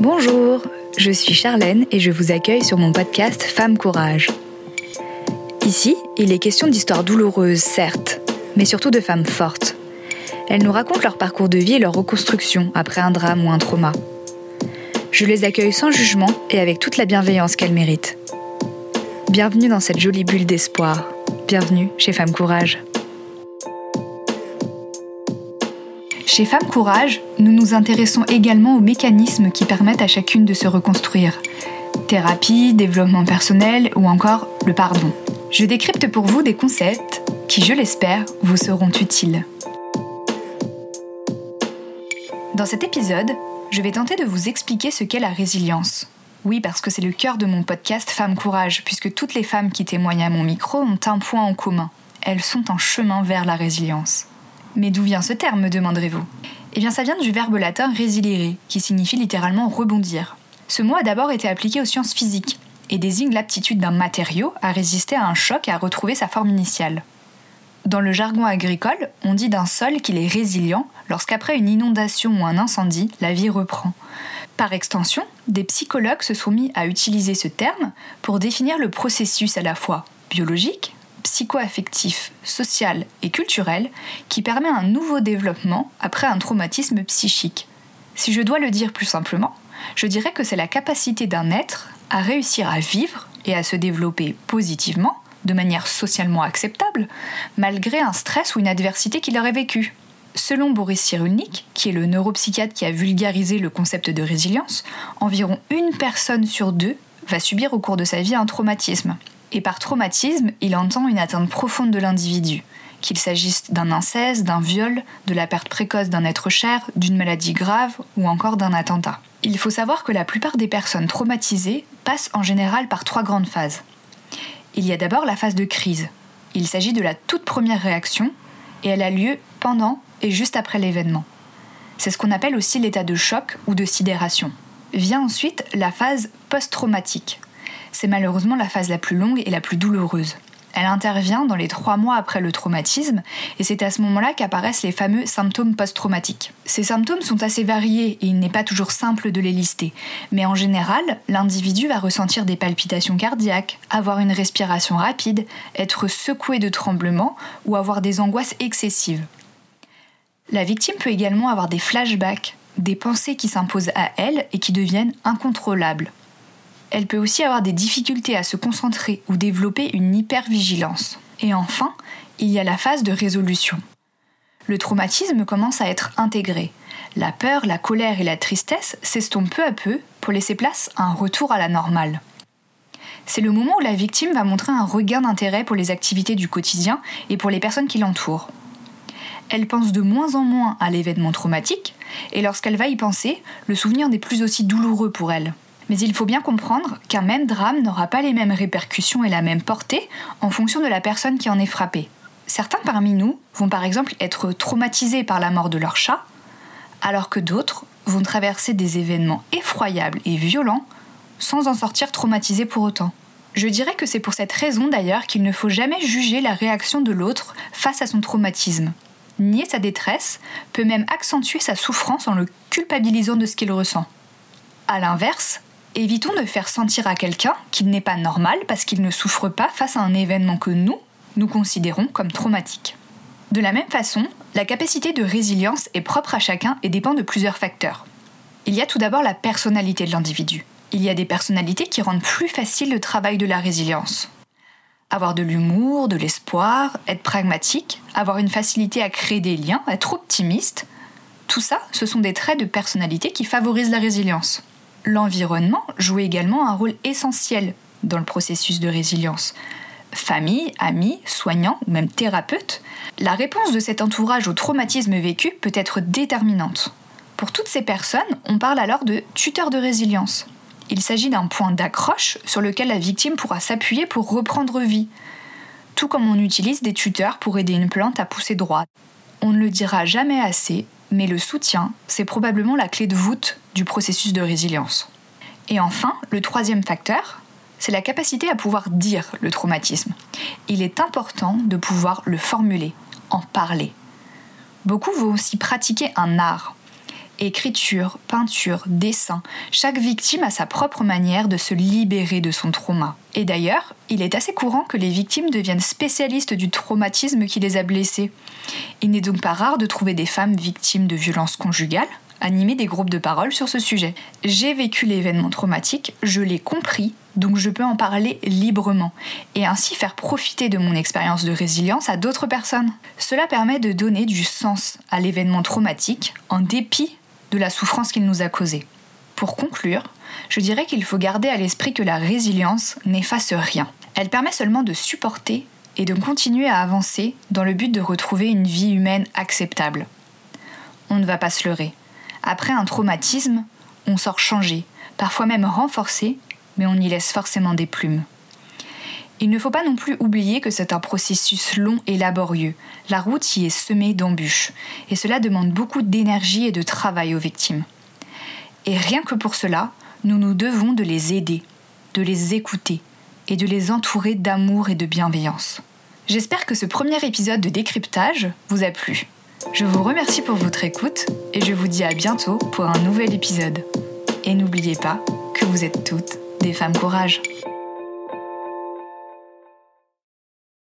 Bonjour, je suis Charlène et je vous accueille sur mon podcast Femme Courage. Ici, il est question d'histoires douloureuses, certes, mais surtout de femmes fortes. Elles nous racontent leur parcours de vie et leur reconstruction après un drame ou un trauma. Je les accueille sans jugement et avec toute la bienveillance qu'elles méritent. Bienvenue dans cette jolie bulle d'espoir. Bienvenue chez Femme Courage. Chez Femme Courage, nous nous intéressons également aux mécanismes qui permettent à chacune de se reconstruire. Thérapie, développement personnel ou encore le pardon. Je décrypte pour vous des concepts qui, je l'espère, vous seront utiles. Dans cet épisode, je vais tenter de vous expliquer ce qu'est la résilience. Oui, parce que c'est le cœur de mon podcast Femme Courage, puisque toutes les femmes qui témoignent à mon micro ont un point en commun. Elles sont en chemin vers la résilience. Mais d'où vient ce terme, me demanderez-vous? Eh bien, ça vient du verbe latin résilire, qui signifie littéralement rebondir. Ce mot a d'abord été appliqué aux sciences physiques et désigne l'aptitude d'un matériau à résister à un choc et à retrouver sa forme initiale. Dans le jargon agricole, on dit d'un sol qu'il est résilient lorsqu'après une inondation ou un incendie, la vie reprend. Par extension, des psychologues se sont mis à utiliser ce terme pour définir le processus à la fois biologique, psycho-affectif, social et culturel qui permet un nouveau développement après un traumatisme psychique. Si je dois le dire plus simplement, je dirais que c'est la capacité d'un être à réussir à vivre et à se développer positivement, de manière socialement acceptable, malgré un stress ou une adversité qu'il aurait vécu. Selon Boris Cyrulnik, qui est le neuropsychiatre qui a vulgarisé le concept de résilience, environ une personne sur deux va subir au cours de sa vie un traumatisme. Et par traumatisme, il entend une atteinte profonde de l'individu, qu'il s'agisse d'un inceste, d'un viol, de la perte précoce d'un être cher, d'une maladie grave ou encore d'un attentat. Il faut savoir que la plupart des personnes traumatisées passent en général par trois grandes phases. Il y a d'abord la phase de crise. Il s'agit de la toute première réaction et elle a lieu pendant et juste après l'événement. C'est ce qu'on appelle aussi l'état de choc ou de sidération. Vient ensuite la phase post-traumatique, c'est malheureusement la phase la plus longue et la plus douloureuse. Elle intervient dans les trois mois après le traumatisme et c'est à ce moment-là qu'apparaissent les fameux symptômes post-traumatiques. Ces symptômes sont assez variés et il n'est pas toujours simple de les lister, mais en général, l'individu va ressentir des palpitations cardiaques, avoir une respiration rapide, être secoué de tremblements ou avoir des angoisses excessives. La victime peut également avoir des flashbacks, des pensées qui s'imposent à elle et qui deviennent incontrôlables elle peut aussi avoir des difficultés à se concentrer ou développer une hypervigilance. Et enfin, il y a la phase de résolution. Le traumatisme commence à être intégré. La peur, la colère et la tristesse s'estompent peu à peu pour laisser place à un retour à la normale. C'est le moment où la victime va montrer un regain d'intérêt pour les activités du quotidien et pour les personnes qui l'entourent. Elle pense de moins en moins à l'événement traumatique, et lorsqu'elle va y penser, le souvenir n'est plus aussi douloureux pour elle. Mais il faut bien comprendre qu'un même drame n'aura pas les mêmes répercussions et la même portée en fonction de la personne qui en est frappée. Certains parmi nous vont par exemple être traumatisés par la mort de leur chat, alors que d'autres vont traverser des événements effroyables et violents sans en sortir traumatisés pour autant. Je dirais que c'est pour cette raison d'ailleurs qu'il ne faut jamais juger la réaction de l'autre face à son traumatisme. Nier sa détresse peut même accentuer sa souffrance en le culpabilisant de ce qu'il ressent. A l'inverse, évitons de faire sentir à quelqu'un qu'il n'est pas normal parce qu'il ne souffre pas face à un événement que nous, nous considérons comme traumatique. De la même façon, la capacité de résilience est propre à chacun et dépend de plusieurs facteurs. Il y a tout d'abord la personnalité de l'individu. Il y a des personnalités qui rendent plus facile le travail de la résilience. Avoir de l'humour, de l'espoir, être pragmatique, avoir une facilité à créer des liens, être optimiste, tout ça, ce sont des traits de personnalité qui favorisent la résilience l'environnement joue également un rôle essentiel dans le processus de résilience. Famille, amis, soignants ou même thérapeutes, la réponse de cet entourage au traumatisme vécu peut être déterminante. Pour toutes ces personnes, on parle alors de tuteur de résilience. Il s'agit d'un point d'accroche sur lequel la victime pourra s'appuyer pour reprendre vie, tout comme on utilise des tuteurs pour aider une plante à pousser droit. On ne le dira jamais assez, mais le soutien, c'est probablement la clé de voûte du processus de résilience. Et enfin, le troisième facteur, c'est la capacité à pouvoir dire le traumatisme. Il est important de pouvoir le formuler, en parler. Beaucoup vont aussi pratiquer un art. Écriture, peinture, dessin, chaque victime a sa propre manière de se libérer de son trauma. Et d'ailleurs, il est assez courant que les victimes deviennent spécialistes du traumatisme qui les a blessées. Il n'est donc pas rare de trouver des femmes victimes de violences conjugales, animer des groupes de parole sur ce sujet. J'ai vécu l'événement traumatique, je l'ai compris, donc je peux en parler librement et ainsi faire profiter de mon expérience de résilience à d'autres personnes. Cela permet de donner du sens à l'événement traumatique en dépit de la souffrance qu'il nous a causée. Pour conclure, je dirais qu'il faut garder à l'esprit que la résilience n'efface rien. Elle permet seulement de supporter et de continuer à avancer dans le but de retrouver une vie humaine acceptable. On ne va pas se leurrer. Après un traumatisme, on sort changé, parfois même renforcé, mais on y laisse forcément des plumes. Il ne faut pas non plus oublier que c'est un processus long et laborieux. La route y est semée d'embûches, et cela demande beaucoup d'énergie et de travail aux victimes. Et rien que pour cela, nous nous devons de les aider, de les écouter et de les entourer d'amour et de bienveillance. J'espère que ce premier épisode de décryptage vous a plu. Je vous remercie pour votre écoute et je vous dis à bientôt pour un nouvel épisode. Et n'oubliez pas que vous êtes toutes des femmes courage.